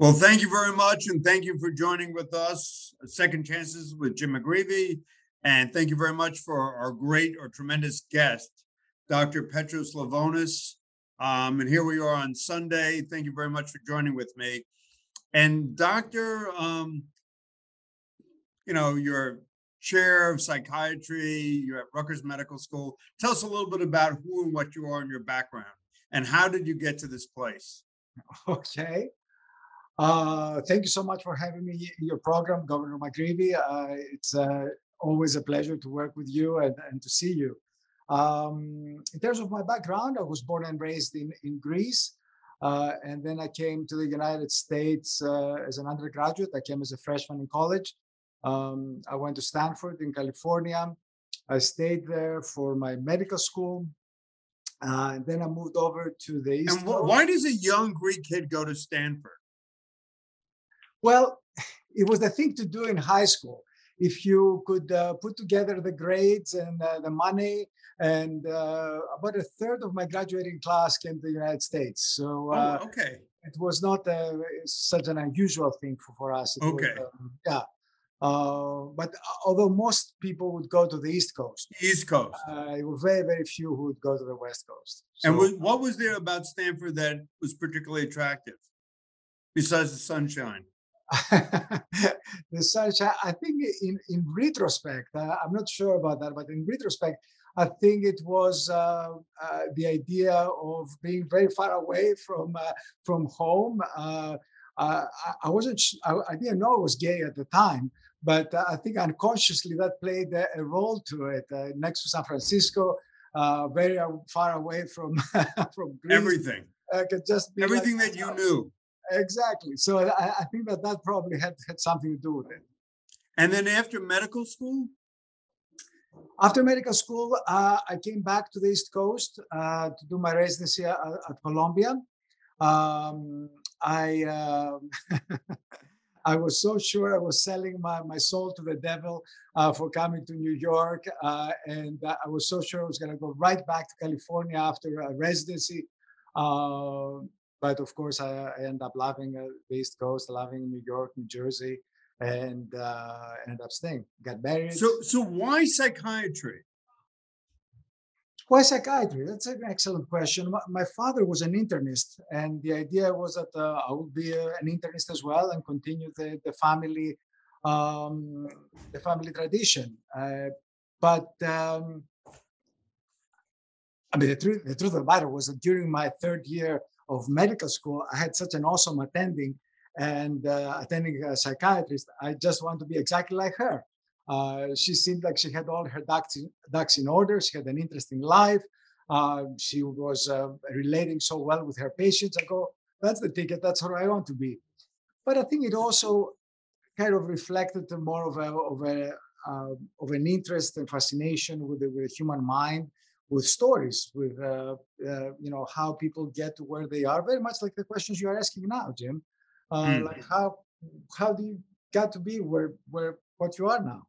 Well, thank you very much, and thank you for joining with us, Second Chances with Jim McGreevy. And thank you very much for our great or tremendous guest, Dr. Petros Levounis. Um, and here we are on Sunday. Thank you very much for joining with me. And Doctor, um, you know, you're chair of psychiatry, you're at Rutgers Medical School. Tell us a little bit about who and what you are and your background, and how did you get to this place? Okay. Uh, thank you so much for having me in your program, Governor McGreevy. Uh, it's uh, always a pleasure to work with you and, and to see you. Um, in terms of my background, I was born and raised in, in Greece. Uh, and then I came to the United States uh, as an undergraduate. I came as a freshman in college. Um, I went to Stanford in California. I stayed there for my medical school. Uh, and then I moved over to the East. And wh- why does a young Greek kid go to Stanford? Well, it was the thing to do in high school. If you could uh, put together the grades and uh, the money, and uh, about a third of my graduating class came to the United States. So oh, okay. It was not uh, such an unusual thing for, for us. It okay. Was, um, yeah. Uh, but although most people would go to the East Coast, East Coast, uh, there were very, very few who would go to the West Coast. So, and was, what was there about Stanford that was particularly attractive, besides the sunshine? the sunshine. I think in in retrospect, uh, I'm not sure about that, but in retrospect, I think it was uh, uh, the idea of being very far away from uh, from home. Uh, I, I, wasn't. I, I, didn't know I was gay at the time, but I think unconsciously that played a, a role to it. Uh, next to San Francisco, very far away from from Greece. everything. could just everything like, that you knew. Exactly. So I, I think that that probably had, had something to do with it. And then after medical school? After medical school, uh, I came back to the East Coast uh, to do my residency at, at Columbia. Um, I uh, I was so sure I was selling my, my soul to the devil uh, for coming to New York, uh, and I was so sure I was going to go right back to California after a residency. Uh, but of course, I, I end up loving uh, the East Coast, loving New York, New Jersey, and uh, ended up staying. Got married. So, so why psychiatry? Why psychiatry? That's an excellent question. My, my father was an internist, and the idea was that uh, I would be uh, an internist as well and continue the, the family um, the family tradition. Uh, but um, I mean, the truth, the truth of the matter was that during my third year of medical school, I had such an awesome attending and uh, attending a psychiatrist. I just want to be exactly like her. Uh, she seemed like she had all her ducks in, ducks in order. She had an interesting life. Uh, she was uh, relating so well with her patients. I go, that's the ticket. That's who I want to be. But I think it also kind of reflected more of a of a uh, of an interest and fascination with the, with the human mind with stories, with uh, uh, you know how people get to where they are. Very much like the questions you are asking now, Jim. Uh, mm. Like how how do you got to be where where what you are now?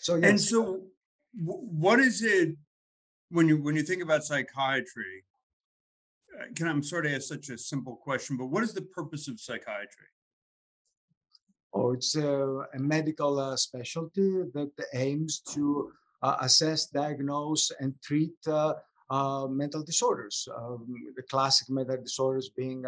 So yes. and so, what is it when you when you think about psychiatry? Uh, can I'm sorry to ask such a simple question, but what is the purpose of psychiatry? Oh, it's a, a medical uh, specialty that aims to uh, assess, diagnose, and treat uh, uh, mental disorders. Um, the classic mental disorders being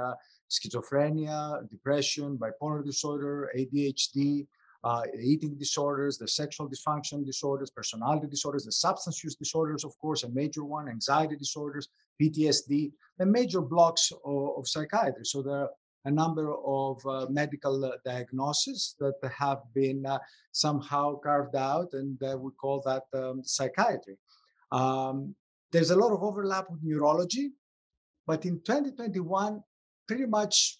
schizophrenia, depression, bipolar disorder, ADHD, uh, eating disorders, the sexual dysfunction disorders, personality disorders, the substance use disorders, of course, a major one, anxiety disorders, PTSD, the major blocks of, of psychiatry. So there are a number of uh, medical uh, diagnoses that have been uh, somehow carved out, and we call that um, psychiatry. Um, there's a lot of overlap with neurology, but in 2021, pretty much,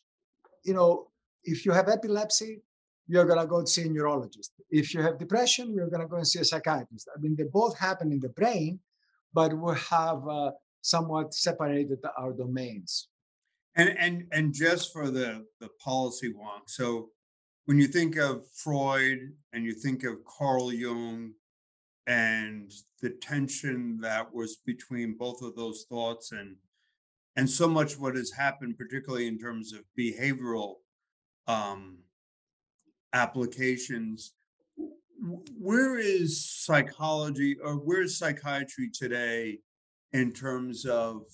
you know, if you have epilepsy, you're going to go see a neurologist. If you have depression, you're going to go and see a psychiatrist. I mean, they both happen in the brain, but we have uh, somewhat separated our domains. And and and just for the the policy wonk. So when you think of Freud and you think of Carl Jung and the tension that was between both of those thoughts and and so much what has happened, particularly in terms of behavioral um, applications. Where is psychology or where is psychiatry today in terms of?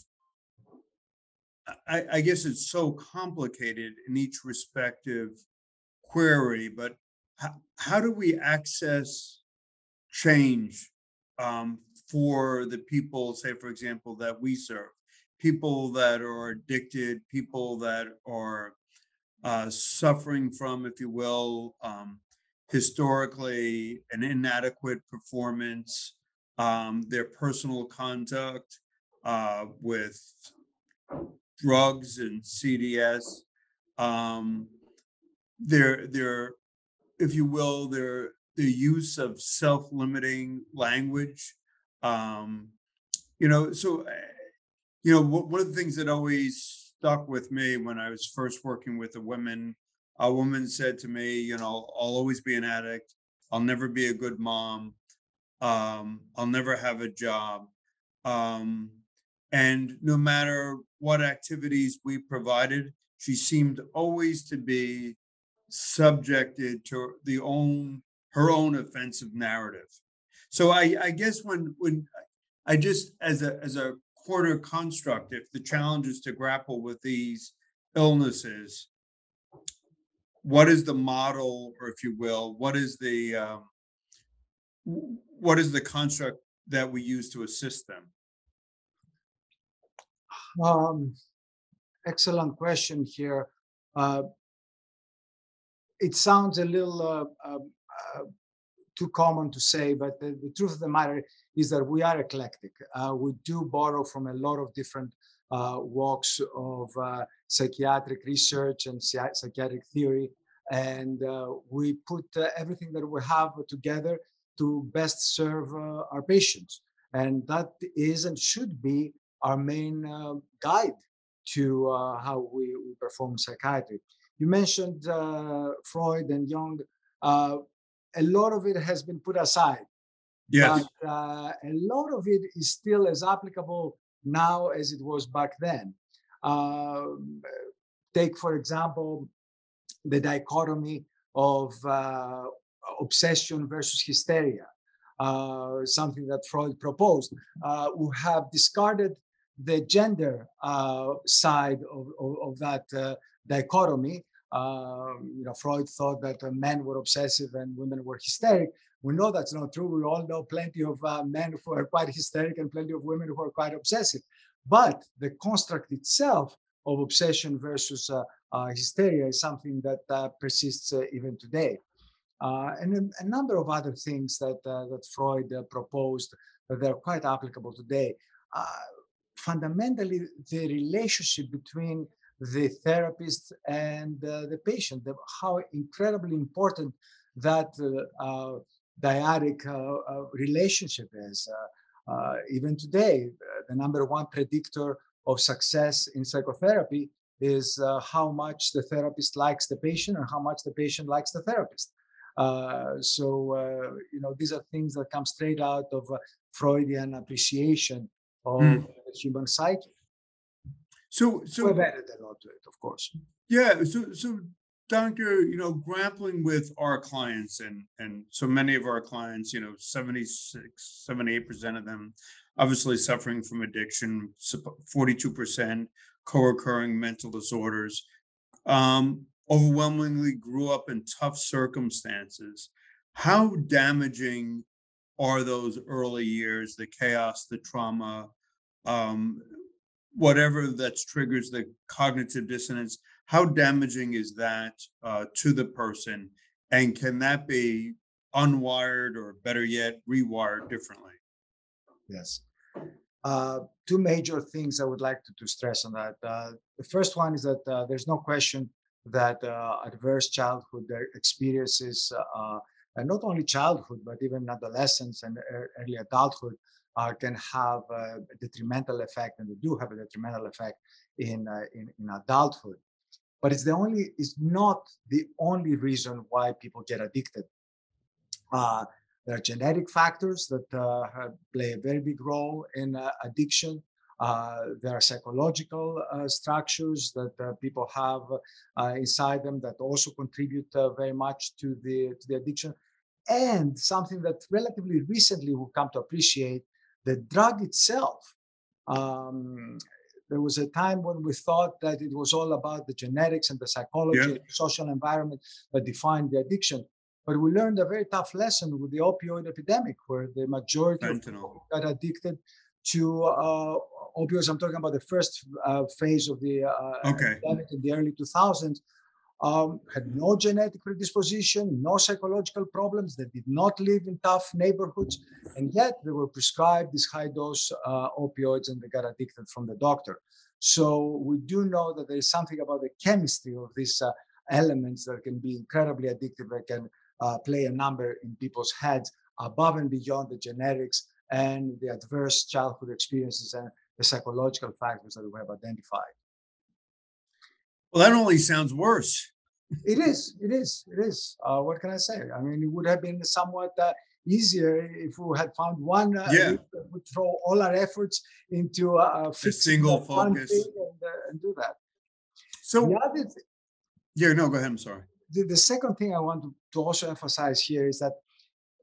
I, I guess it's so complicated in each respective query, but how, how do we access change um, for the people, say, for example, that we serve? People that are addicted, people that are uh, suffering from, if you will, um, historically an inadequate performance, um, their personal conduct uh, with drugs and CDS, um, their their, if you will, their the use of self-limiting language. Um, you know, so uh, you know, one of the things that always stuck with me when I was first working with a woman, a woman said to me, you know, I'll always be an addict. I'll never be a good mom. Um, I'll never have a job. Um, and no matter what activities we provided, she seemed always to be subjected to the own her own offensive narrative. So I, I guess when when I just as a as a quarter construct, if the challenge is to grapple with these illnesses, what is the model, or if you will, what is the um, what is the construct that we use to assist them? Um, excellent question here. Uh, it sounds a little uh, uh, uh, too common to say, but the, the, truth of the matter is that we are eclectic. Uh, we do borrow from a lot of different uh, walks of uh, psychiatric research and psychiatric theory, and we put everything that we have together to best serve our patients. And that is and should be our main uh, guide to uh, how we, we, perform psychiatry. You mentioned uh, Freud and Jung. Uh, a lot of it has been put aside. Yes. But uh, a lot of it is still as applicable now as it was back then. Um, take, for example, the dichotomy of obsession versus hysteria. Uh, something that Freud proposed. Uh, we have discarded the gender uh, side of, of, of that uh, dichotomy. Um, you know, Freud thought that uh, men were obsessive and women were hysteric. We know that's not true. We all know plenty of uh, men who are quite hysteric and plenty of women who are quite obsessive. But the construct itself of obsession versus uh, uh, hysteria is something that persists even today. and a, number of other things that, that Freud proposed that are quite applicable today fundamentally the relationship between the therapist and uh, the patient, the, how incredibly important that uh, uh dyadic uh, uh, relationship is. even today, the number one predictor of success in psychotherapy is how much the therapist likes the patient and how much the patient likes the therapist. so, you know, these are things that come straight out of Freudian appreciation of mm. Human psyche. So, so we've added a lot to it, of course. Yeah. So, so, doctor, you know, grappling with our clients and and so many of our clients, you know, 76, 78 percent of them, obviously suffering from addiction, forty-two percent co-occurring mental disorders. Um, overwhelmingly grew up in tough circumstances. How damaging are those early years, the chaos, the trauma, um, whatever that triggers the cognitive dissonance? How damaging is that uh, to the person? And can that be unwired or better yet, rewired differently? Yes. Uh, two major things I would like to, to stress on that. Uh, the first one is that uh, there's no question that uh, adverse childhood experiences uh, and not only childhood, but even adolescence and early adulthood uh, can have a detrimental effect, and they do have a detrimental effect in, uh, in, in adulthood. But it's the only, it's not the only reason why people get addicted. Uh, there are genetic factors that uh, play a very big role in uh, addiction. Uh, there are psychological structures that people have inside them that also contribute very much to the to the addiction, and something that relatively recently we've come to appreciate: the drug itself. Um, there was a time when we thought that it was all about the genetics and the psychology, Yeah. and the social environment that defined the addiction. But we learned a very tough lesson with the opioid epidemic, where the majority of people got addicted to uh, opioids. I'm talking about the first uh, phase of the uh, Okay. epidemic in the early 2000s. Um, had no genetic predisposition, no psychological problems. They did not live in tough neighborhoods, and yet they were prescribed these high dose uh, opioids and they got addicted from the doctor. So we do know that there is something about the chemistry of these uh, elements that can be incredibly addictive, that can uh, play a number in people's heads above and beyond the genetics and the adverse childhood experiences and the psychological factors that we have identified. Well, that only sounds worse. It is, it is, it is. Uh, what can I say? I mean, it would have been somewhat uh, easier if we had found one uh, Yeah. would throw all our efforts into uh, fixing single focus. and, uh, and do that. So, The other th- yeah, no, go ahead. I'm sorry. the, the second thing I want to, to also emphasize here is that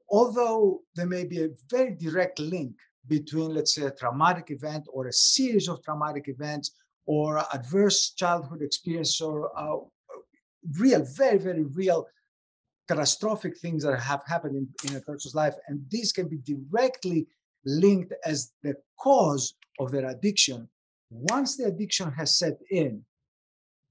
although there may be a very direct link between, let's say, a traumatic event or a series of traumatic events or adverse childhood experience or uh, real, very, very real catastrophic things that have happened in, in a person's life, and these can be directly linked as the cause of their addiction. Once the addiction has set in,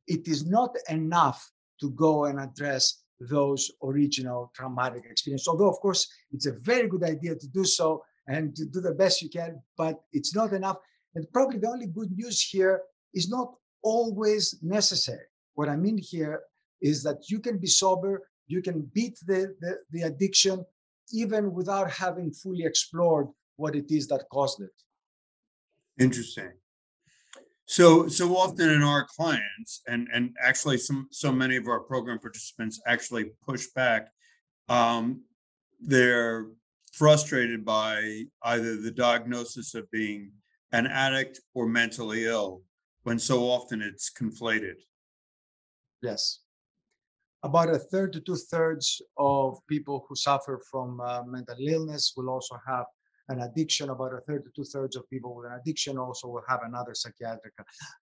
it is not enough to go and address those original traumatic experiences. Although, of course, it's a very good idea to do so and to do the best you can, but it's not enough. And probably the only good news here is not always necessary. What I mean here is that you can be sober, you can beat the, the, the addiction even without having fully explored what it is that caused it. Interesting. So, so often in our clients and, and actually some, so many of our program participants actually push back. Um, they're frustrated by either the diagnosis of being an addict or mentally ill, when so often it's conflated. Yes. About a third to two thirds of people who suffer from uh, mental illness will also have an addiction. About a third to two thirds of people with an addiction also will have another psychiatric uh,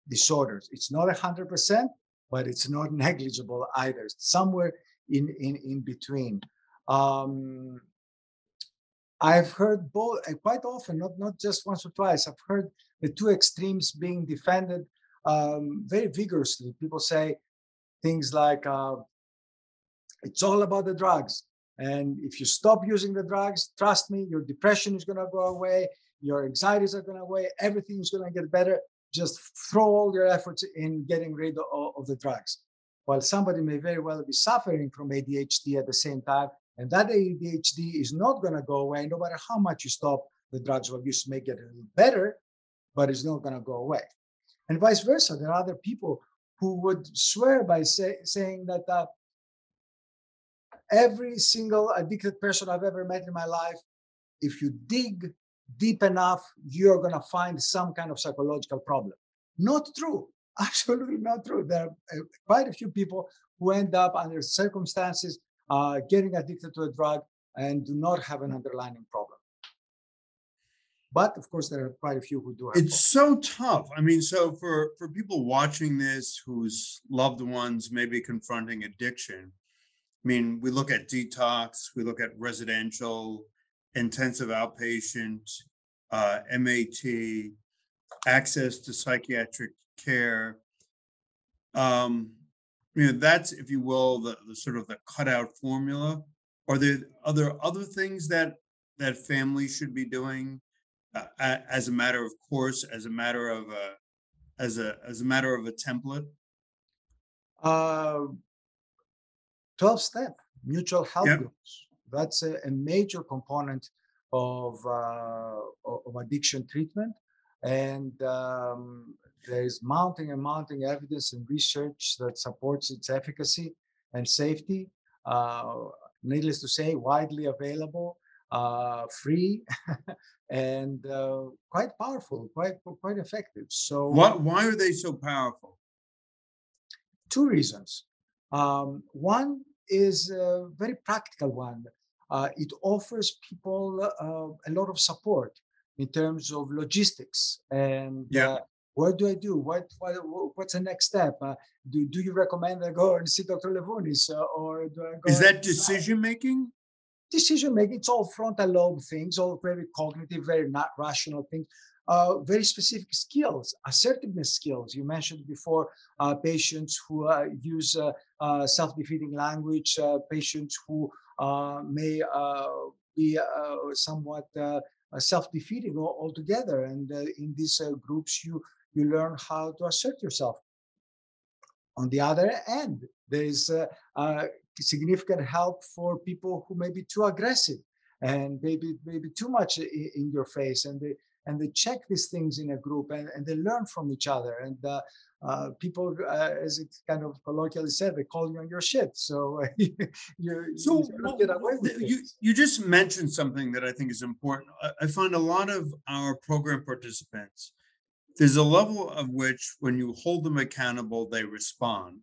disorders. It's not a hundred percent, but it's not negligible either. Somewhere in in in between. Um, I've heard both uh, quite often, not not just once or twice. I've heard the two extremes being defended um, very vigorously. People say things like uh, it's all about the drugs. And if you stop using the drugs trust me your depression is going to go away your anxieties are going to go away everything is going to get better. Just throw all your efforts in getting rid of, of the drugs. While somebody may very well be suffering from adhd at the same time and that adhd is not going to go away no matter how much you stop the drugs or use may get a little better but it's not going to go away. And vice versa there are other people who would swear by say, saying that uh, every single addicted person I've ever met in my life, if you dig deep enough, you're going to find some kind of psychological problem. Not true. Absolutely not true. There are uh, quite a few people who end up under circumstances uh, getting addicted to a drug and do not have an underlying problem. But of course, there are quite a few who do. It's so tough. I mean, so for, for people watching this whose loved ones may be confronting addiction, I mean, we look at detox, we look at residential, intensive outpatient, uh, MAT, access to psychiatric care. Um, you know, that's, if you will, the, the sort of the cutout formula. Are there other other things that that families should be doing uh, as a matter of course, as a matter of a as a as a matter of a template? Uh, 12 step mutual help Yep. groups. That's a, a major component of, uh, of addiction treatment. And um, there is mounting and mounting evidence and research that supports its efficacy and safety. Uh, needless to say, widely available. uh, free, and uh, quite powerful, quite quite effective. So, What, why are they so powerful? two reasons. Um, one is a very practical one. Uh, it offers people uh, a lot of support in terms of logistics and Yeah. uh, what do I do? What, what what's the next step? Uh, do do you recommend I go and see Dr. Levounis uh, or do I go Is that decision making? decision making? It's all frontal lobe things, all very cognitive, very not rational things. Uh, very specific skills, assertiveness skills. You mentioned before uh, patients who uh, use uh, uh, self-defeating language, uh, patients who may be somewhat self-defeating altogether. And in these groups, you you learn how to assert yourself. On the other end, there is significant help for people who may be too aggressive and maybe maybe too much i- in your face, and they and they check these things in a group and, and they learn from each other. And uh, uh, people, uh, as it's kind of colloquially said, they call you on your shit. So you, you So you don't get away with th- you, you just mentioned something that I think is important. I, I find a lot of our program participants, there's a level of which when you hold them accountable, they respond.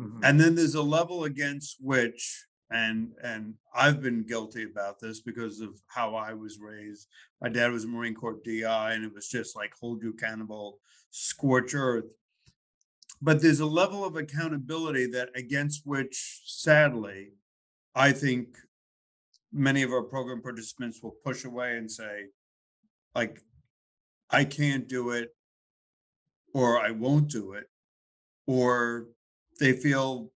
Mhm. And then there's a level against which, and and I've been guilty about this because of how I was raised. My dad was a Marine Corps DI, and it was just like hold you accountable, scorch earth. But there's a level of accountability that against which, sadly, I think many of our program participants will push away and say, like, I can't do it, or I won't do it, or they feel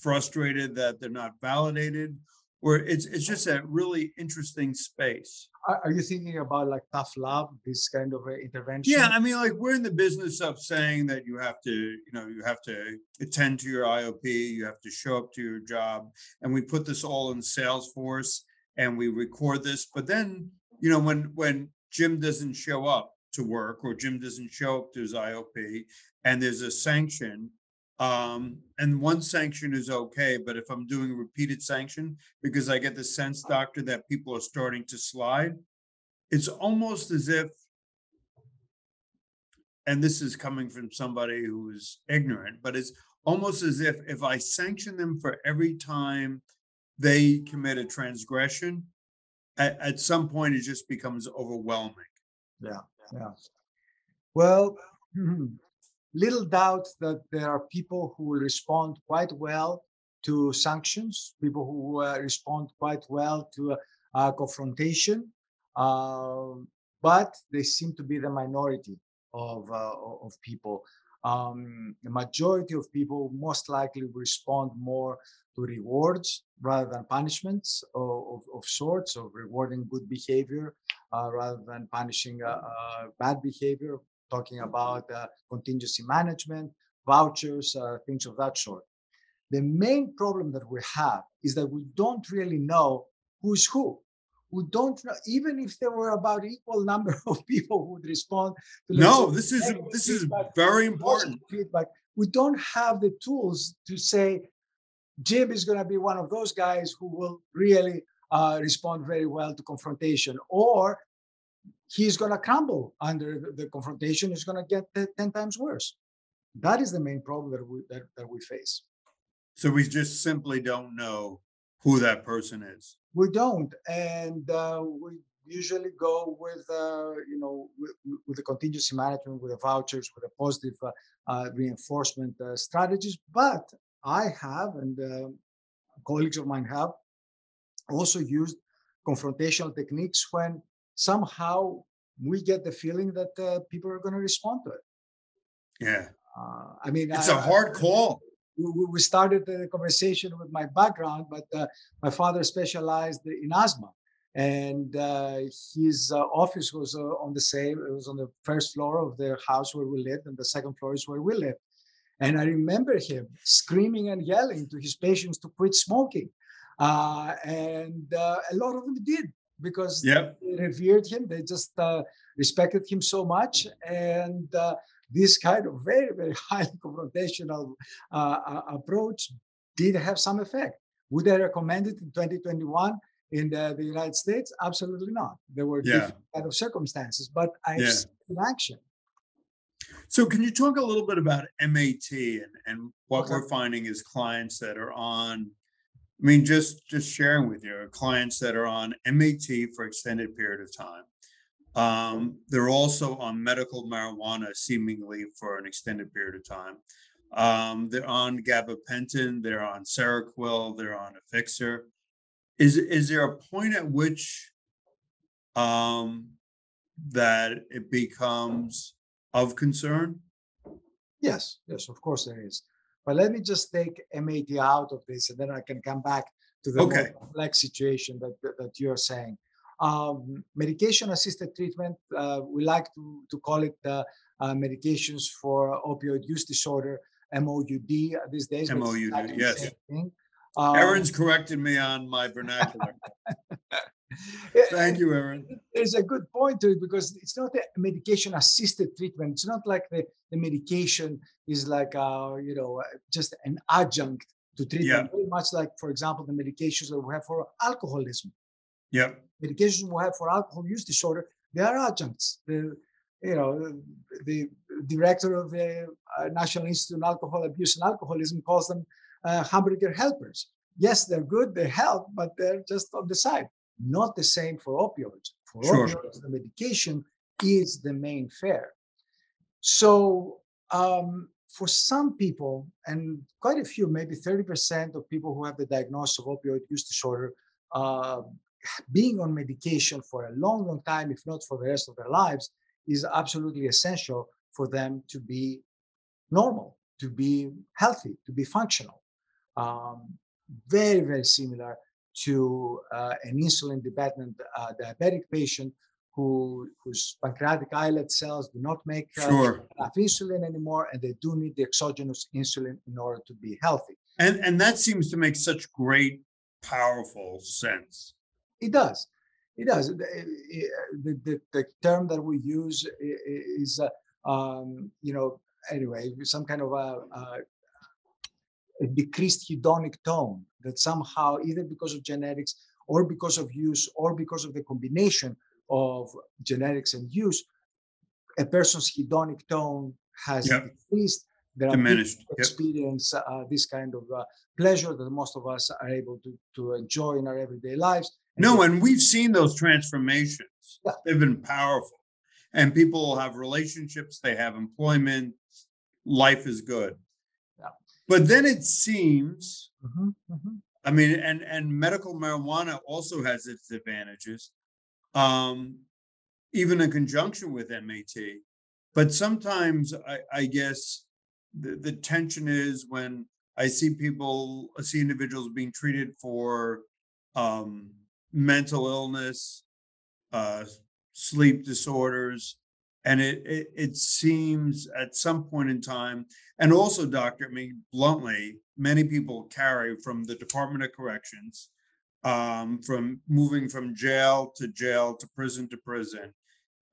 frustrated that they're not validated, or it's it's just a really interesting space. Are, you thinking about like tough love, this kind of uh, intervention? Yeah, I mean, like we're in the business of saying that you have to, you know, you have to attend to your IOP, you have to show up to your job, and we put this all in Salesforce and we record this. But then, you know, when when Jim doesn't show up to work or Jim doesn't show up to his IOP, and there's a sanction, um, and one sanction is okay, but if I'm doing repeated sanction because I get the sense, doctor, that people are starting to slide, it's almost as if and this is coming from somebody who is ignorant, but it's almost as if if I sanction them for every time they commit a transgression, at, at some point it just becomes overwhelming. Yeah. Yeah. Well, little doubt that there are people who will respond quite well to sanctions, people who uh, respond quite well to uh, confrontation, um, but they seem to be the minority of uh, of people. Um, the majority of people most likely respond more to rewards rather than punishments of, of, of sorts, of rewarding good behavior uh, rather than punishing uh, uh, bad behavior, talking about uh, contingency management, vouchers, uh, things of that sort. The main problem that we have is that we don't really know who's who. We don't know, even if there were about equal number of people who would respond to No, this is this is very important. feedback. We don't have the tools to say Jim is going to be one of those guys who will really uh, respond very well to confrontation, or he's going to crumble under the, confrontation. Is going to get ten times worse. That is the main problem that we that, that we face. So we just simply don't know who that person is. We don't, and uh, we usually go with uh, you know with, with the contingency management, with the vouchers, with the positive uh, uh, reinforcement uh, strategies. But I have, and uh, colleagues of mine have, also used confrontational techniques when somehow we get the feeling that uh, people are going to respond to it. Yeah, Uh, I mean, it's a a hard call. we, we- we started the conversation with my background, but uh, my father specialized in asthma, and uh, his uh, office was uh, on the same. It was on the first floor of the house where we lived, and the second floor is where we lived. And I remember him screaming and yelling to his patients to quit smoking, uh, and uh, a lot of them did because Yep. they revered him. They just uh, respected him so much, and uh, this kind of very, very highly confrontational uh, uh, approach did have some effect. Would I recommend it in 2021? in the, the United States? Absolutely not. There were Yeah. different kind of circumstances, but I've Yeah. seen it in action. So can you talk a little bit about MAT and, and what Okay. we're finding is clients that are on, I mean, just, just sharing with you, clients that are on MAT for extended period of time. Um, they're also on medical marijuana seemingly for an extended period of time. Um, they're on gabapentin, they're on Seroquel, they're on a fixer. Is, is there a point at which um, that it becomes of concern? Yes, yes, of course there is. But let me just take MAT out of this, and then I can come back to the Okay. complex situation that that, you're saying. Um, medication-assisted treatment, uh, we like to, to call it uh, uh, medications for opioid use disorder, MOUD these days. MOUD, yes. Um, Erin's corrected me on my vernacular. Thank you, Aaron. there's a good point to it because it's not a medication assisted treatment. It's not like the, the medication is like, uh, you know, uh, just an adjunct to treatment. Very much like, for example, the medications that we have for alcoholism. Yeah. Medications we have for alcohol use disorder, they are adjuncts. The, you know, the director of the uh, National Institute on Alcohol Abuse and Alcoholism calls them uh, hamburger helpers. Yes, they're good, they help, but they're just on the side. Not the same for opioids. For Sure. opioids, the medication is the main fare. So, um, for some people, and quite a few, maybe 30% of people who have the diagnosis of opioid use disorder, uh, being on medication for a long, long time, if not for the rest of their lives, is absolutely essential for them to be normal, to be healthy, to be functional. Um, very, very similar to uh, an insulin dependent uh, diabetic patient who, whose pancreatic islet cells do not make uh, sure. enough insulin anymore, and they do need the exogenous insulin in order to be healthy. And, and that seems to make such great, powerful sense. It does. It does. The, the, the, the term that we use is, uh, um, you know, anyway, some kind of a, a, a decreased hedonic tone that somehow, either because of genetics or because of use or because of the combination of genetics and use, a person's hedonic tone has Yep. decreased. There Diminished. Yep. experience uh, this kind of uh, pleasure that most of us are able to, to enjoy in our everyday lives. and No, and we've seen those transformations. Yeah. They've been powerful. And people have relationships, they have employment, life is good. But then it seems, Mhm, mhm. I mean, and, and medical marijuana also has its advantages. Um, even in conjunction with MAT. But sometimes I, I guess the, the tension is when I see people, I see individuals being treated for um, mental illness, uh, sleep disorders. And it, it, it seems at some point in time, and also, doctor, I mean, bluntly, many people carry from the Department of Corrections, um, from moving from jail to jail to prison to prison.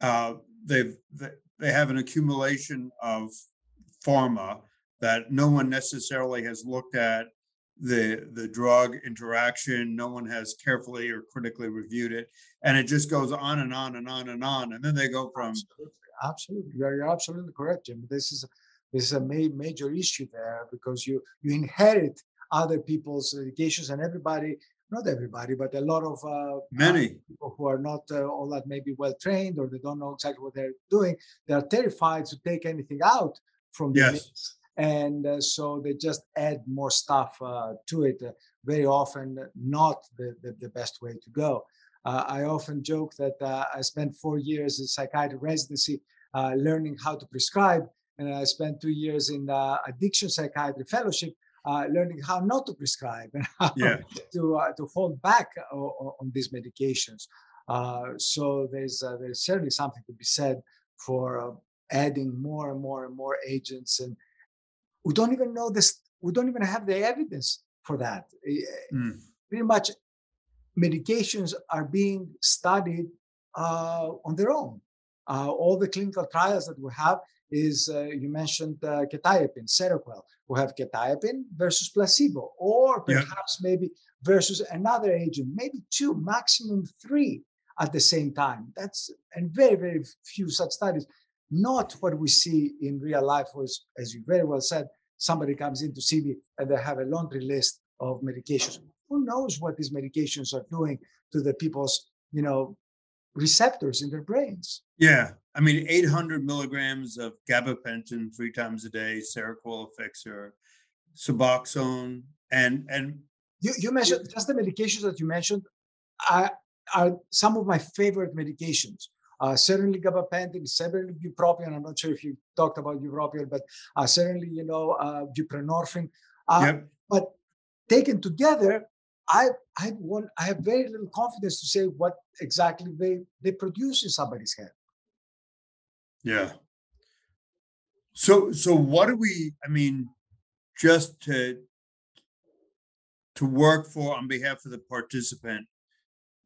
Uh, they've, they, they have an accumulation of pharma that no one necessarily has looked at the, the drug interaction. No one has carefully or critically reviewed it. And it just goes on and on and on and on. And then they go from, Absolutely, absolutely. You're, absolutely correct, Jim. This is this is a ma- major issue there because you you inherit other people's medications and everybody, not everybody, but a lot of uh, uh, many, people who are not uh, all that maybe well trained or they don't know exactly what they're doing. They are terrified to take anything out from the Yes. And uh, so they just add more stuff uh, to it. Uh, very often, not the, the, the best way to go. Uh, I often joke that uh, I spent four years in psychiatry residency uh, learning how to prescribe, and I spent two years in uh, addiction psychiatry fellowship uh, learning how not to prescribe and how yeah, to uh, to hold back o- o- on these medications. Uh, so there's uh, there's certainly something to be said for uh, adding more and more and more agents, and we don't even know this. We don't even have the evidence for that. Eh, Mm. Pretty much, medications are being studied uh, on their own. Uh, all the clinical trials that we have is uh, you mentioned uh, quetiapine, Seroquel. We have quetiapine versus placebo, or Yeah. perhaps maybe versus another agent, maybe two, maximum three at the same time. That's and very, very few such studies. Not what we see in real life, was as you very well said, somebody comes in to see me and they have a laundry list of medications. Who knows what these medications are doing to the people's, you know, receptors in their brains? Yeah, I mean, 800 milligrams of gabapentin three times a day, Seroquel Effexor, Suboxone, and and you, you mentioned just the medications that you mentioned are, are some of my favorite medications. Uh, certainly gabapentin, certainly bupropion. I'm not sure if you talked about bupropion, but uh, certainly you know uh, buprenorphine. Uh, yep. But taken together, I I want I have very little confidence to say what exactly they they produce in somebody's head. Yeah. So so what do we? I mean, just to to work for on behalf of the participant,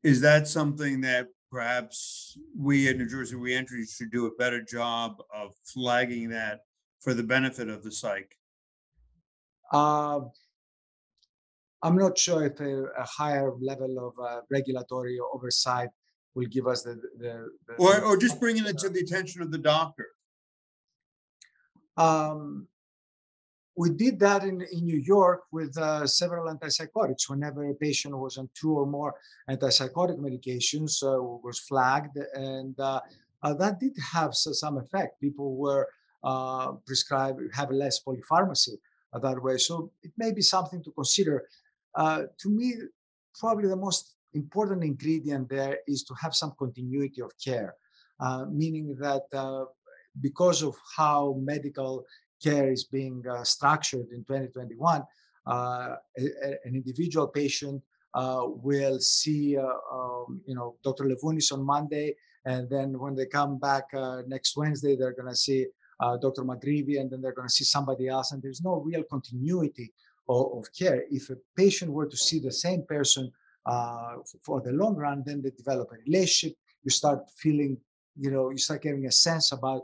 is that something that perhaps we at New Jersey Reentry should do a better job of flagging that for the benefit of the psych? Uh, I'm not sure if a, a higher level of uh, regulatory oversight will give us the, the, the or or just bringing it to the attention of the doctor. Um, we did that in, in New York with uh, several antipsychotics. Whenever a patient was on two or more antipsychotic medications, uh, was flagged, and uh, uh that did have some effect. People were uh, prescribed have less polypharmacy that way. So it may be something to consider. Uh, to me, probably the most important ingredient there is to have some continuity of care, meaning that because of how medical care is being uh, structured in 2021, uh, an individual patient uh, will see, uh, um, you know, Dr. Levounis on Monday, and then when they come back uh, next Wednesday, they're going to see uh, Dr. McGreevy, and then they're going to see somebody else, and there's no real continuity of, of care. If a patient were to see the same person for the long run, then they develop a relationship. You start feeling, you know, you start getting a sense about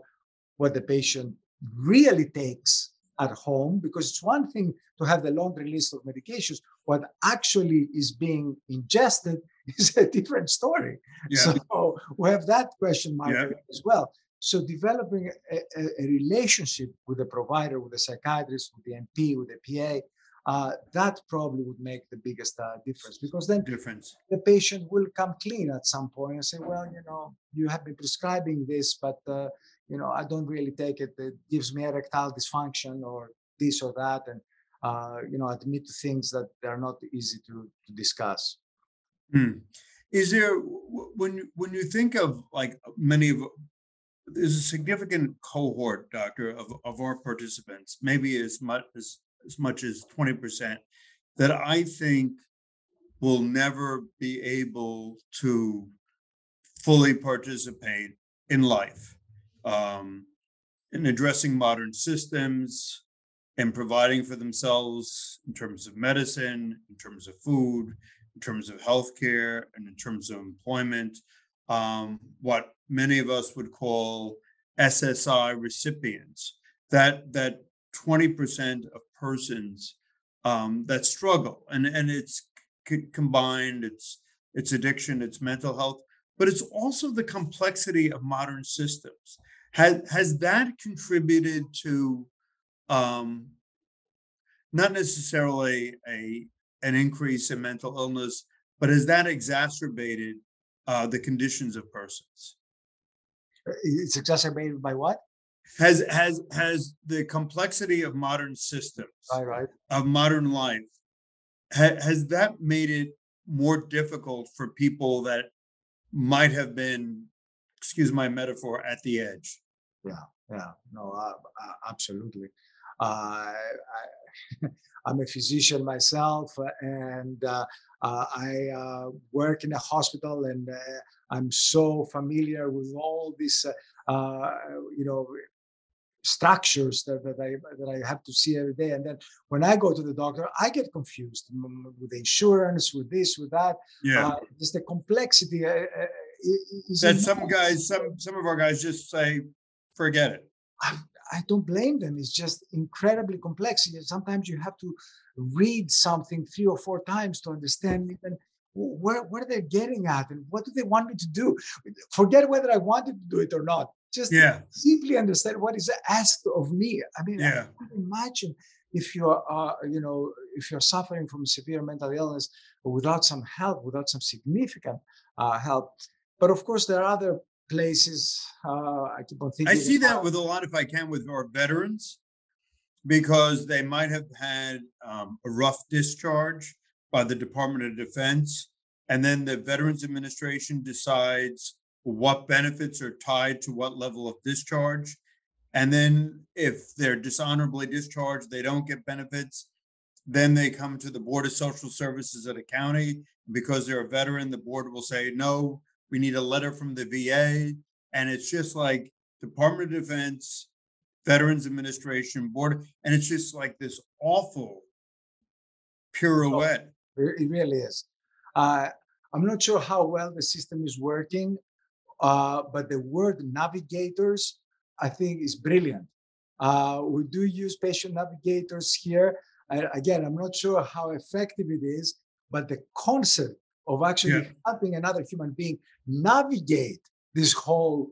what the patient really takes at home because it's one thing to have the laundry list of medications what actually is being ingested is a different story yeah. so we have that question mark yeah. as well so developing a, a, a, relationship with the provider with the psychiatrist with the np with the pa uh, that probably would make the biggest uh, difference because then difference. the patient will come clean at some point and say well you know you have been prescribing this but uh, you know, I don't really take it. It gives me erectile dysfunction or this or that, and uh, you know, admit to things that are not easy to, to discuss. Hmm. Is there when when you think of like many of there's a significant cohort, doctor, of, of our participants, maybe as much as as much as 20%, that I think will never be able to fully participate in life um, in addressing modern systems and providing for themselves in terms of medicine, in terms of food, in terms of healthcare, and in terms of employment, um, what many of us would call SSI recipients. That that 20% of persons um, that struggle, and and it's c- combined. It's it's addiction, it's mental health, but it's also the complexity of modern systems has has that contributed to um, not necessarily a an increase in mental illness, but has that exacerbated uh, the conditions of persons? It's exacerbated by what? Has has has the complexity of modern systems, right, right. of modern life, ha, has that made it more difficult for people that might have been, excuse my metaphor, at the edge? Yeah, yeah. No, uh, uh, absolutely. Uh, I, am a physician myself, and uh, uh, I uh, work in a hospital, and I'm so familiar with all these, you know, structures that, that I that I have to see every day. And then when I go to the doctor, I get confused with the insurance, with this, with that. Yeah, just the complexity. Uh, that some guys, some some of our guys just say, forget it. I don't blame them. It's just incredibly complex. Sometimes you have to read something three or four times to understand even where, where they're getting at and what do they want me to do. Forget whether I wanted to do it or not. Just yeah. simply understand what is asked of me. I mean, yeah. I can imagine if you're, uh, you know, if you're suffering from severe mental illness without some help, without some significant uh, help. But of course, there are other places. Uh, I keep on thinking. I see that with a lot, if I can, with our veterans, because they might have had um, a rough discharge by the Department of Defense, and then the Veterans Administration decides what benefits are tied to what level of discharge. And then if they're dishonorably discharged, they don't get benefits. Then they come to the Board of Social Services at a county. Because they're a veteran, the board will say, no, we need a letter from the VA. And it's just like Department of Defense, Veterans Administration, Board, and it's just like this awful pirouette. It really is. Uh, I'm not sure how well the system is working, uh, but the word navigators, I think, is brilliant. Uh, we do use patient navigators here. again, I'm not sure how effective it is, but the concept of actually yeah. helping another human being navigate this whole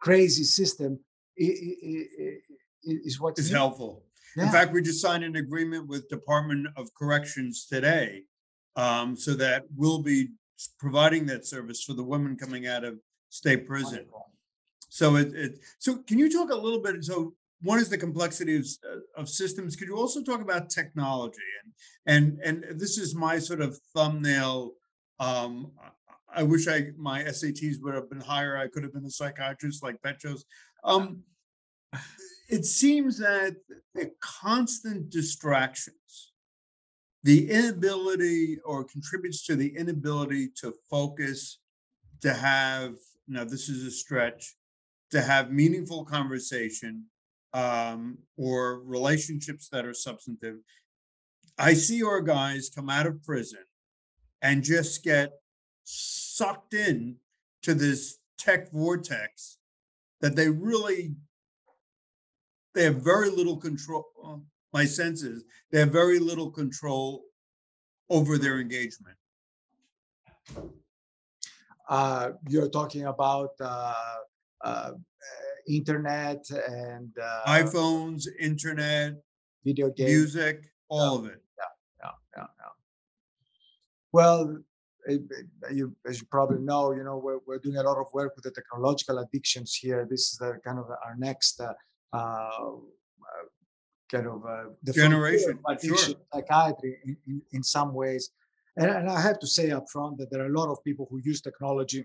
crazy system is what is helpful. Yeah. In fact, we just signed an agreement with Department of Corrections today, um, so that we'll be providing that service for the women coming out of state prison. So it, it so can you talk a little bit? So one is the complexity of, uh, of systems. Could you also talk about technology? And and and this is my sort of thumbnail. Um, I wish I my SATs would have been higher. I could have been a psychiatrist like Petros. Um, it seems that the constant distractions, the inability or contributes to the inability to focus, to have now this is a stretch, to have meaningful conversation, um, or relationships that are substantive. I see our guys come out of prison and just get sucked in to this tech vortex that they really they have very little control my senses they have very little control over their engagement. Uh, you're talking about uh, uh, internet and uh, iPhones, internet, video games, music, all of it. Yeah, yeah, yeah, yeah. Well, it, it, you, as you probably know, you know we're, we're doing a lot of work with the technological addictions here. This is the kind of our next uh, uh, kind of uh, generation sure. psychiatry in, in, in, some ways. And, and I have to say up front that there are a lot of people who use technology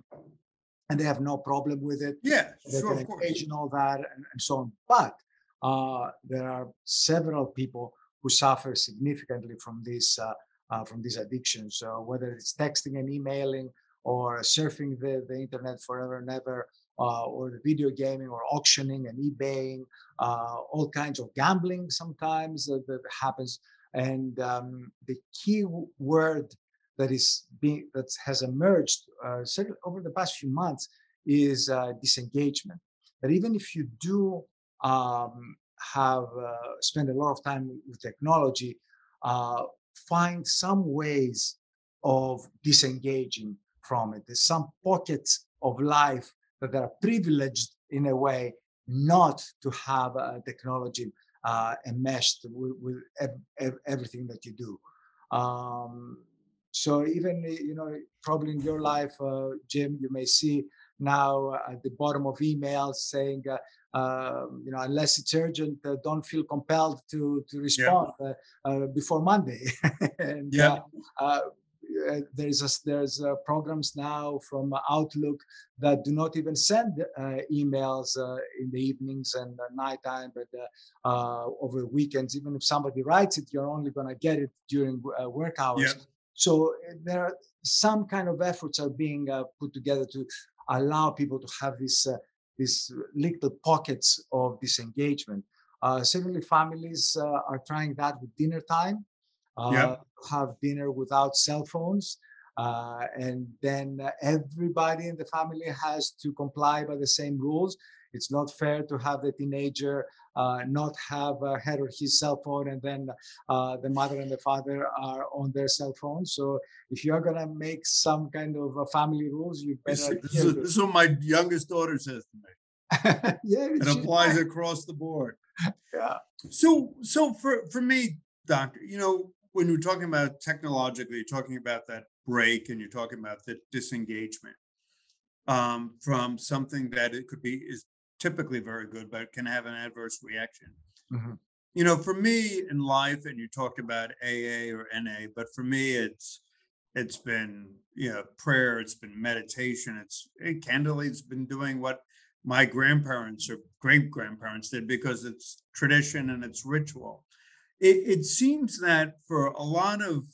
and they have no problem with it. Yeah, they sure, can engage in all that and, and so on. But uh, there are several people who suffer significantly from this uh, uh, from these addictions. So whether it's texting and emailing or surfing the, the internet forever and ever, uh, or the video gaming or auctioning and eBaying, uh, all kinds of gambling sometimes that, that happens. And um, the key word that is being that has emerged uh, over the past few months is uh, disengagement. That even if you do um, have uh, spent a lot of time with technology, uh, find some ways of disengaging from it. There's some pockets of life that are privileged in a way not to have uh, technology uh, enmeshed with, with ev- ev- everything that you do. Um, so even you know probably in your life, uh, Jim, you may see now at the bottom of emails saying, uh, uh, you know, unless it's urgent, uh, don't feel compelled to to respond yeah. Uh, uh, before Monday. and yeah. Uh, there's a, there's uh, programs now from Outlook that do not even send uh, emails in the evenings and nighttime, but over weekends. Even if somebody writes it, you're only going to get it during work hours. Yeah. So there are some kind of efforts are being put together to allow people to have this these little pockets of disengagement. Uh, certainly, families uh, are trying that with dinner time uh, have dinner without cell phones. Uh, and then everybody in the family has to comply by the same rules. It's not fair to have the teenager uh, not have uh, her or his cell phone and then uh, the mother and the father are on their cell phone. So if you're gonna make some kind of family rules, you better. this is this is what my youngest daughter says to me. yeah, It applies right. across the board. Yeah. So, so for, for me, doctor, you know, when you're talking about technologically, you're talking about that break and you're talking about the disengagement um, from something that it could be is typically very good, but can have an adverse reaction. Mhm. You know, for me in life, and you talked about AA or NA, but for me, it's it's been you know prayer, it's been meditation, it's it, candidly, it's been doing what my grandparents or great grandparents did because it's tradition and it's ritual. It, it seems that for a lot of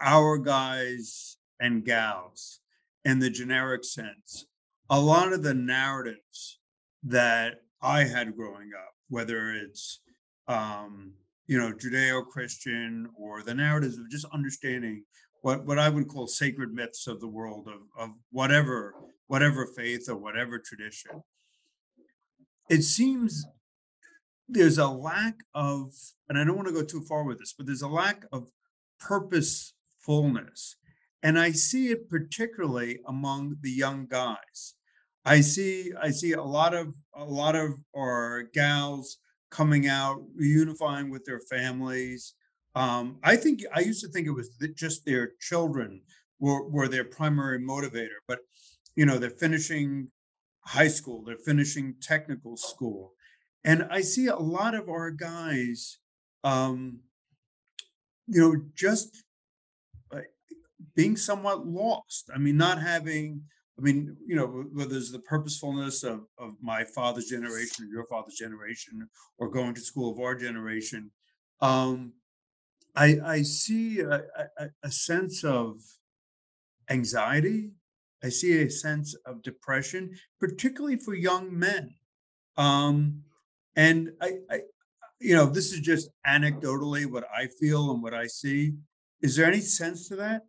our guys and gals, in the generic sense, a lot of the narratives that I had growing up, whether it's um, you know Judeo-Christian or the narratives of just understanding what what I would call sacred myths of the world of of whatever whatever faith or whatever tradition. It seems there's a lack of, and I don't want to go too far with this, but there's a lack of purposefulness. And I see it particularly among the young guys. I see I see a lot of a lot of our gals coming out, reunifying with their families. Um, I think I used to think it was just their children were, were their primary motivator, but you know, they're finishing high school, they're finishing technical school. And I see a lot of our guys, um, you know, just being somewhat lost. I mean, not having, I mean, you know, whether it's the purposefulness of, of my father's generation or your father's generation or going to school of our generation. Um, I, I see a, a, a- sense of anxiety. I see a sense of depression, particularly for young men. Um, and I, I, you know, this is just anecdotally what I feel and what I see. Is there any sense to that?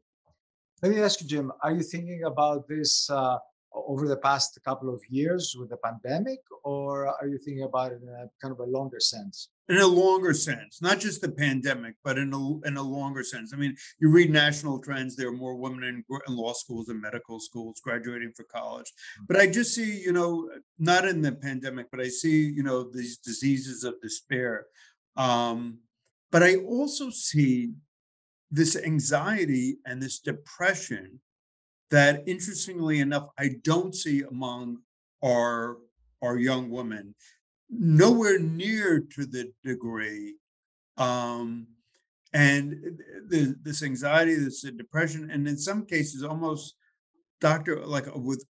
Let me ask you, Jim, are you thinking about this uh, over the past couple of years with the pandemic, or are you thinking about it in a kind of a longer sense? In a longer sense, not just the pandemic, but in a in a longer sense. I mean, you read national trends. There are more women in, in law schools and medical schools graduating for college. But I just see, you know, not in the pandemic, but I see, you know, these diseases of despair. Um, but I also see this anxiety and this depression that interestingly enough i don't see among our our young women. Nowhere near to the degree um and the, this anxiety this depression and in some cases almost doctor like with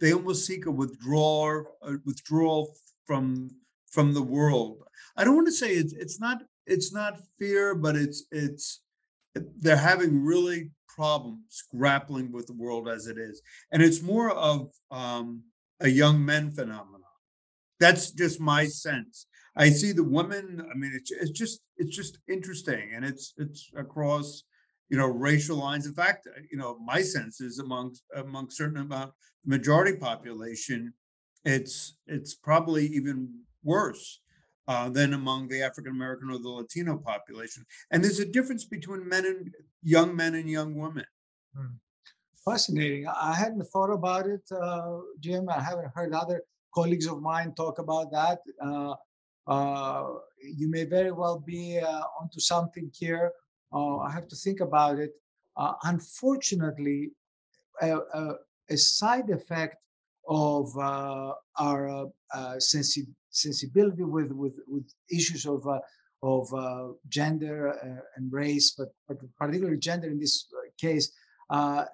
they almost seek a withdrawal a withdrawal from from the world. I don't want to say it's it's not it's not fear but it's it's they're having really problems grappling with the world as it is and it's more of um, a young men phenomenon. That's just my sense. I see the women i mean it's, it's just it's just interesting and it's it's across you know racial lines. In fact uh, you know my sense is among among certain amount majority population it's it's probably even worse uh, than among the African American or the Latino population. And there's a difference between men and young men and young women. Fascinating. I hadn't thought about it, uh, Jim. I haven't heard other colleagues of mine talk about that. Uh, uh, you may very well be uh, onto something here. I have to think about it. Unfortunately, a, a, a side effect of our uh, uh, sensi- sensibility with, with, with issues of, uh, of uh, gender uh, and race, but, but particularly gender in this uh, case, uh,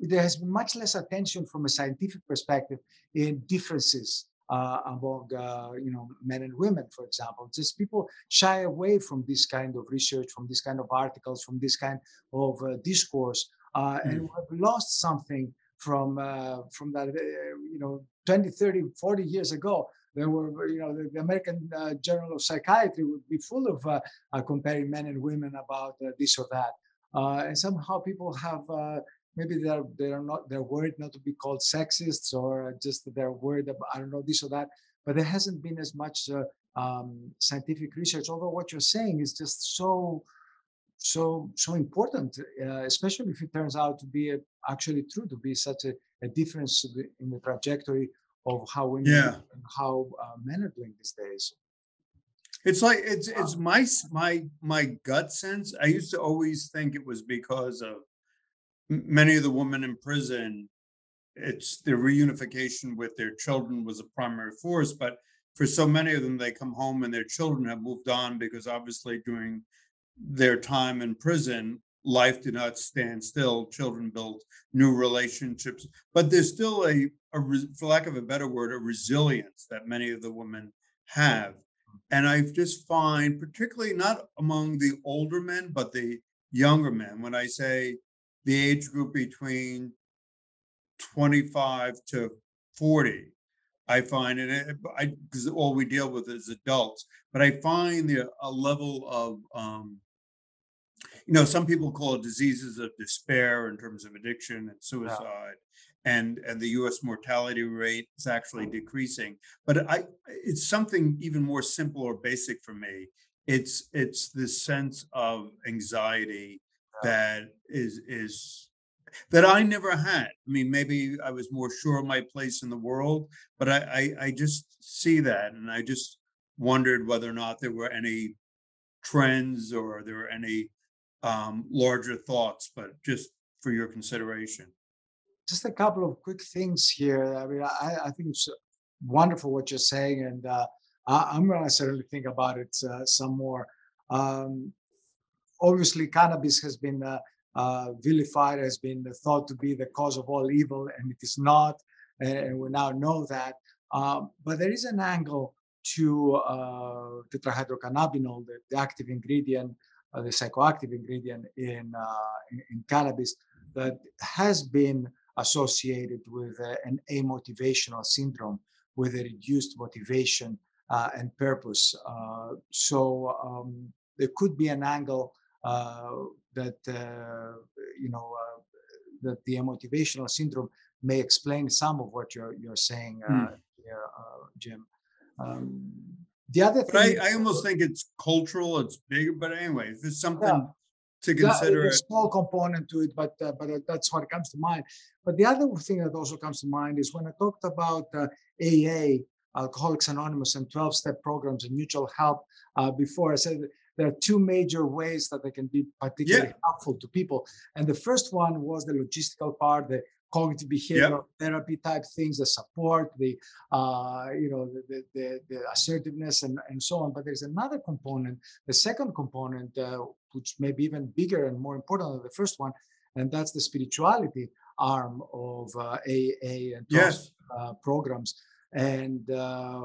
there has been much less attention from a scientific perspective in differences uh, among uh, you know men and women, for example. Just people shy away from this kind of research, from this kind of articles, from this kind of uh, discourse, uh, and we have lost something from uh, from that. uh, you know, 20, 30, 40 years ago. There were, you know, the, the American uh, Journal of Psychiatry would be full of uh, uh, comparing men and women about uh, this or that, and somehow people have maybe they're they're not they're worried not to be called sexists or just they're worried about I don't know this or that. But there hasn't been as much um, scientific research. Although what you're saying is just so so so important, uh, especially if it turns out to be a, actually true to be such a, a difference in the trajectory of how women Yeah. and how uh, men are doing these days. It's like, it's, it's my, my, my gut sense. I used to always think it was because of many of the women in prison. It's the reunification with their children was a primary force, but for so many of them, they come home and their children have moved on because obviously during their time in prison, life did not stand still. Children built new relationships, but there's still a, a for lack of a better word, a resilience that many of the women have. And I just find, particularly not among the older men, but the younger men, when I say the age group between 25 to 40, I find, and I, because all we deal with is adults, but I find the, a level of, um, you know, some people call it diseases of despair in terms of addiction and suicide. And, and the US mortality rate is actually decreasing. But I, it's something even more simple or basic for me. It's, it's this sense of anxiety that is, is, that I never had. I mean, maybe I was more sure of my place in the world, but I, I, I just see that and I just wondered whether or not there were any trends or there were any um, larger thoughts, but just for your consideration. just a couple of quick things here. I mean, I, I think it's wonderful what you're saying, and uh, I, I'm going to certainly think about it uh, some more. Um, obviously, cannabis has been uh, uh, vilified, has been thought to be the cause of all evil, and it is not, and, we now know that. Um, but there is an angle to uh, tetrahydrocannabinol, the, the active ingredient, uh, the psychoactive ingredient in, uh, in in cannabis, that has been associated with uh, an amotivational syndrome, with a reduced motivation uh, and purpose. Uh, so um, there could be an angle uh, that uh, you know uh, that the amotivational syndrome may explain some of what you're you're saying Hmm. here, Jim. Um, the other But I, thing, I almost think it's cultural, it's bigger, but anyway, if it's Yeah. something to consider, a small component to it, but uh, but uh, that's what comes to mind. But the other thing that also comes to mind is when I talked about uh, AA, Alcoholics Anonymous, and 12-step programs and mutual help uh, before. I said there are two major ways that they can be particularly helpful to people. And the first one was the logistical part, the cognitive behavioral therapy type things, the support, the uh, you know the, the, the, assertiveness and, and so on. But there's another component, the second component, uh, which may be even bigger and more important than the first one, and that's the spirituality arm of uh, AA and 12 yes, uh, programs. And uh,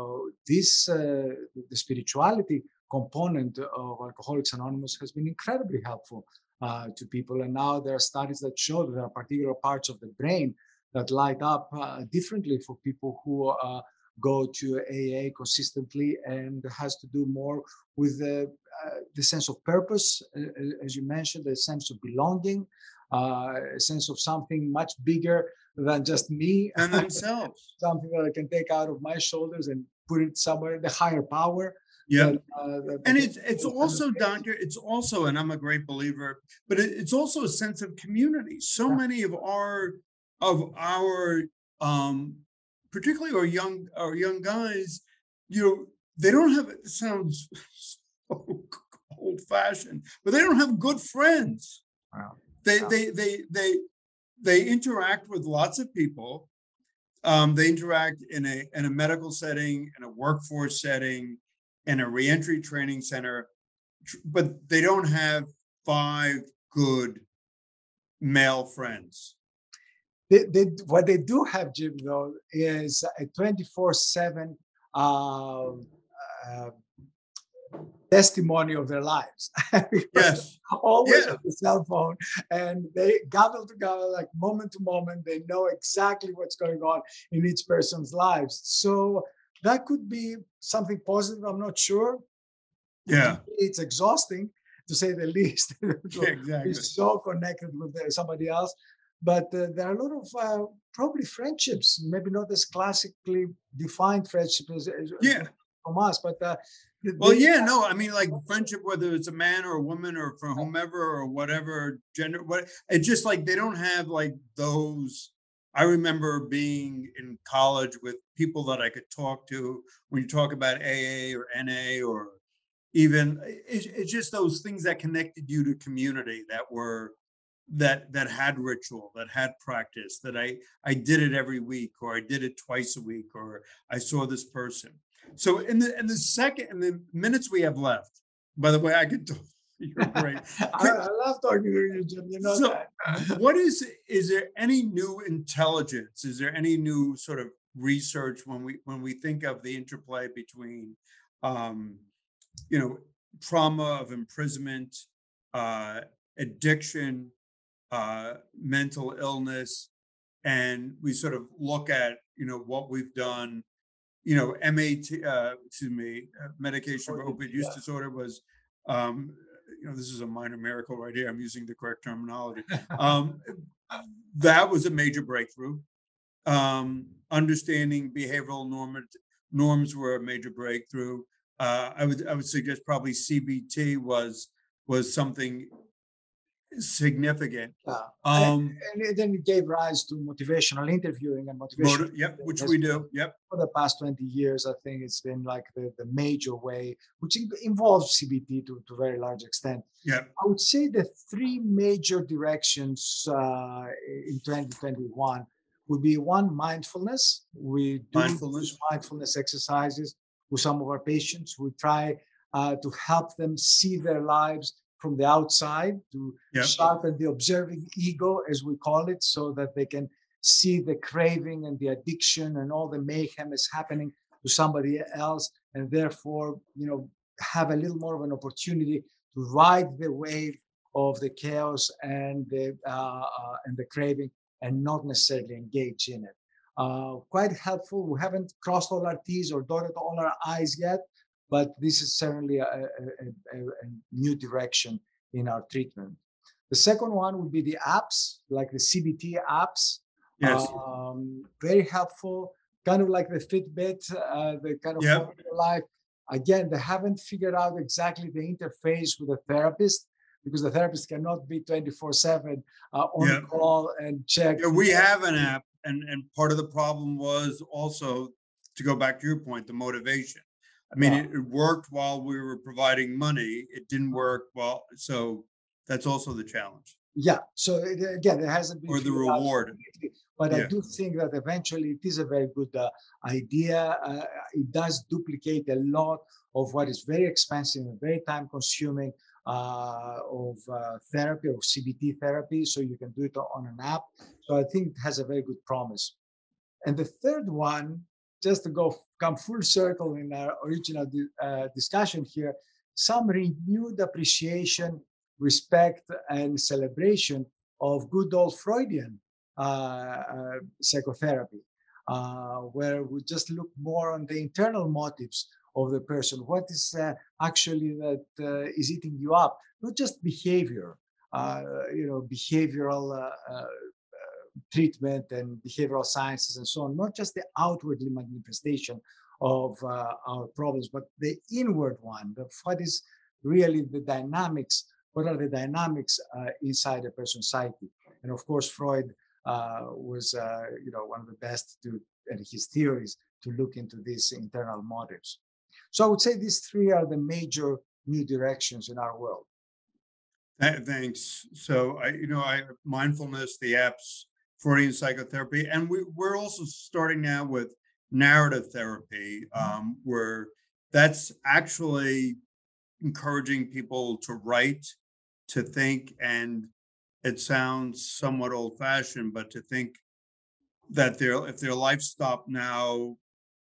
this, uh, the spirituality component of Alcoholics Anonymous has been incredibly helpful uh, to people. And now there are studies that show that there are particular parts of the brain that light up uh, differently for people who uh, go to AA consistently and has to do more with the, uh, the sense of purpose, uh, as you mentioned, the sense of belonging, uh, a sense of something much bigger than just me and themselves. something that I can take out of my shoulders and put it somewhere in the higher power. Yeah. that, uh, And it's, it's also, doctor, it's also, and I'm a great believer, but it, it's also a sense of community. So Yeah. many of our, of our, um, particularly our young, our young guys, you know, they don't have, it sounds so old fashioned, but they don't have good friends. Wow. They, Yeah. they, they, they, they interact with lots of people. Um, they interact in a, in a medical setting, in a workforce setting, in a reentry training center, but they don't have five good male friends. They, they, what they do have, Jim, though, is a 24 7 um, uh, testimony of their lives. Yes, always Yeah. on the cell phone and they gobble together like moment to moment they know exactly what's going on in each person's lives so that could be something positive i'm not sure yeah, it's exhausting to say the least to yeah, exactly. so connected with uh, somebody else but uh, there are a lot of uh, probably friendships, maybe not as classically defined friendships as, as Yeah. from us, but uh, Well, they- yeah, no, I mean, like friendship, whether it's a man or a woman or for whomever or whatever gender, what, it's just like they don't have like those. I remember being in college with people that I could talk to. When you talk about AA or NA or even, it's, just those things that connected you to community that were that that had ritual that had practice that i i did it every week or i did it twice a week or i saw this person. So in the in the second in the minutes we have left by the way i could talk you're great I, I love talking to you, Jim. You know So, that. what is is there any new intelligence is there any new sort of research when we when we think of the interplay between um you know trauma of imprisonment uh addiction uh mental illness and we sort of look at you know what we've done you know mat uh excuse me uh, medication for opioid use yeah. disorder was um you know this is a minor miracle right here i'm using the correct terminology. Um that was a major breakthrough. Um understanding behavioral norm norms were a major breakthrough. Uh i would i would suggest probably cbt was was something significant Yeah. um and it- then it gave rise to motivational interviewing and motivational motiv- yep which we do yep for the past 20 years i think it's been like the, the major way which in- involves cbt to, to a very large extent Yeah. i would say the three major directions uh, in 2021 would be one mindfulness we do Mindfulness. mindfulness exercises with some of our patients we try uh, to help them see their lives from the outside to Yep. sharpen the observing ego as we call it so that they can see the craving and the addiction and all the mayhem is happening to somebody else and therefore you know have a little more of an opportunity to ride the wave of the chaos and the uh, uh, and the craving and not necessarily engage in it uh, quite helpful we haven't crossed all our t's or dotted all our i's yet but this is certainly a, a, a, a new direction in our treatment the second one would be the apps like the cbt apps yes um, very helpful, kind of like the Fitbit, uh, the kind of Yep. life. Again, they haven't figured out exactly the interface with the therapist because the therapist cannot be 24 7 uh, on Yep. call and check. Yeah, we have an app, and and part of the problem was also to go back to your point, the motivation. I mean, Yeah. it, it worked while we were providing money. It didn't work well, so that's also the challenge Yeah. So it- again, it hasn't been or the out reward. But I do think that eventually it is a very good uh, idea. Uh, it does duplicate a lot of what is very expensive and very time consuming uh, of uh, therapy, of CBT therapy. So you can do it on an app. So I think it has a very good promise. And the third one, just to go come full circle in our original uh, discussion here, some renewed appreciation, respect, and celebration of good old Freudian uh, uh, psychotherapy, uh, where we just look more on the internal motives of the person. What is uh, actually that is eating you up? Not just behavior, you know, behavioral treatment and behavioral sciences and so on. Not just the outwardly manifestation of uh, our problems, but the inward one. What is really the dynamics? What are the dynamics uh, inside a person's psyche? And of course, Freud uh, was uh, you know one of the best to and his theories to look into these internal motives. So I would say these three are the major new directions in our world. Thanks. So I, you know, I mindfulness, the apps, Freudian psychotherapy, and we we're also starting now with narrative therapy, um, where that's actually encouraging people to write, to think, and it sounds somewhat old-fashioned, but to think that their if their life stopped now,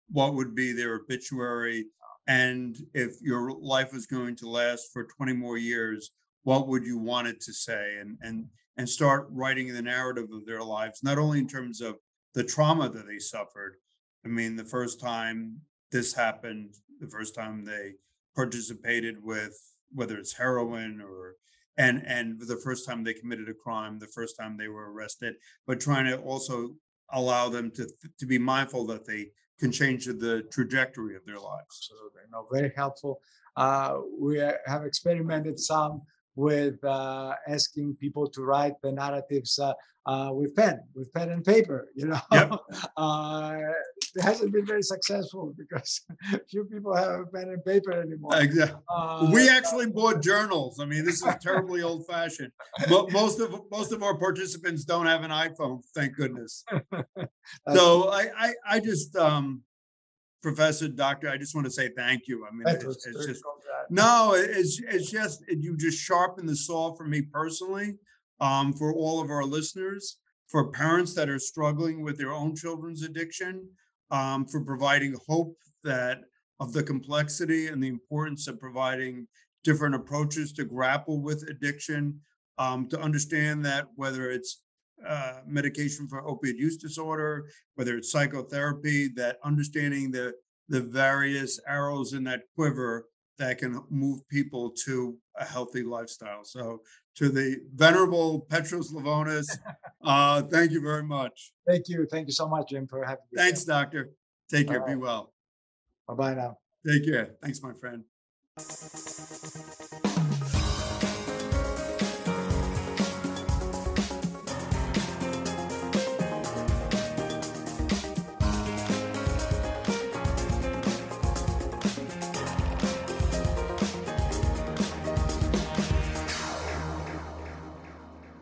what would be their obituary? And if your life was going to last for 20 more years, what would you want it to say? And and and start writing the narrative of their lives, not only in terms of the trauma that they suffered. I mean, the first time this happened, the first time they participated with whether it's heroin or and, and the first time they committed a crime, the first time they were arrested, but trying to also allow them to, to be mindful that they can change the trajectory of their lives. Absolutely, no, very helpful. Uh, we uh, have experimented some with uh, asking people to write the narratives uh, uh, with pen, with pen and paper. You know, Yep. uh, it hasn't been very successful because few people have a pen and paper anymore. Exactly. Uh, We actually bought journals. I mean, this is terribly old fashioned. But Most of, most of our participants don't have an iPhone, thank goodness. So I, I, I just, um, Professor, Doctor, I just want to say thank you. I mean, that it's, it's just, no, it's, it's just, it- you just sharpen the saw for me personally, um, for all of our listeners, for parents that are struggling with their own children's addiction, um, for providing hope that of the complexity and the importance of providing different approaches to grapple with addiction, um, to understand that whether it's uh, medication for opioid use disorder, whether it's psychotherapy, that understanding the the various arrows in that quiver that can move people to a healthy lifestyle. So to the venerable Petros Levounis, uh, thank you very much. Thank you, thank you so much, Jim, for having me. Thanks, doctor. Take care. Be well. Bye bye now. Take care. Thanks, my friend.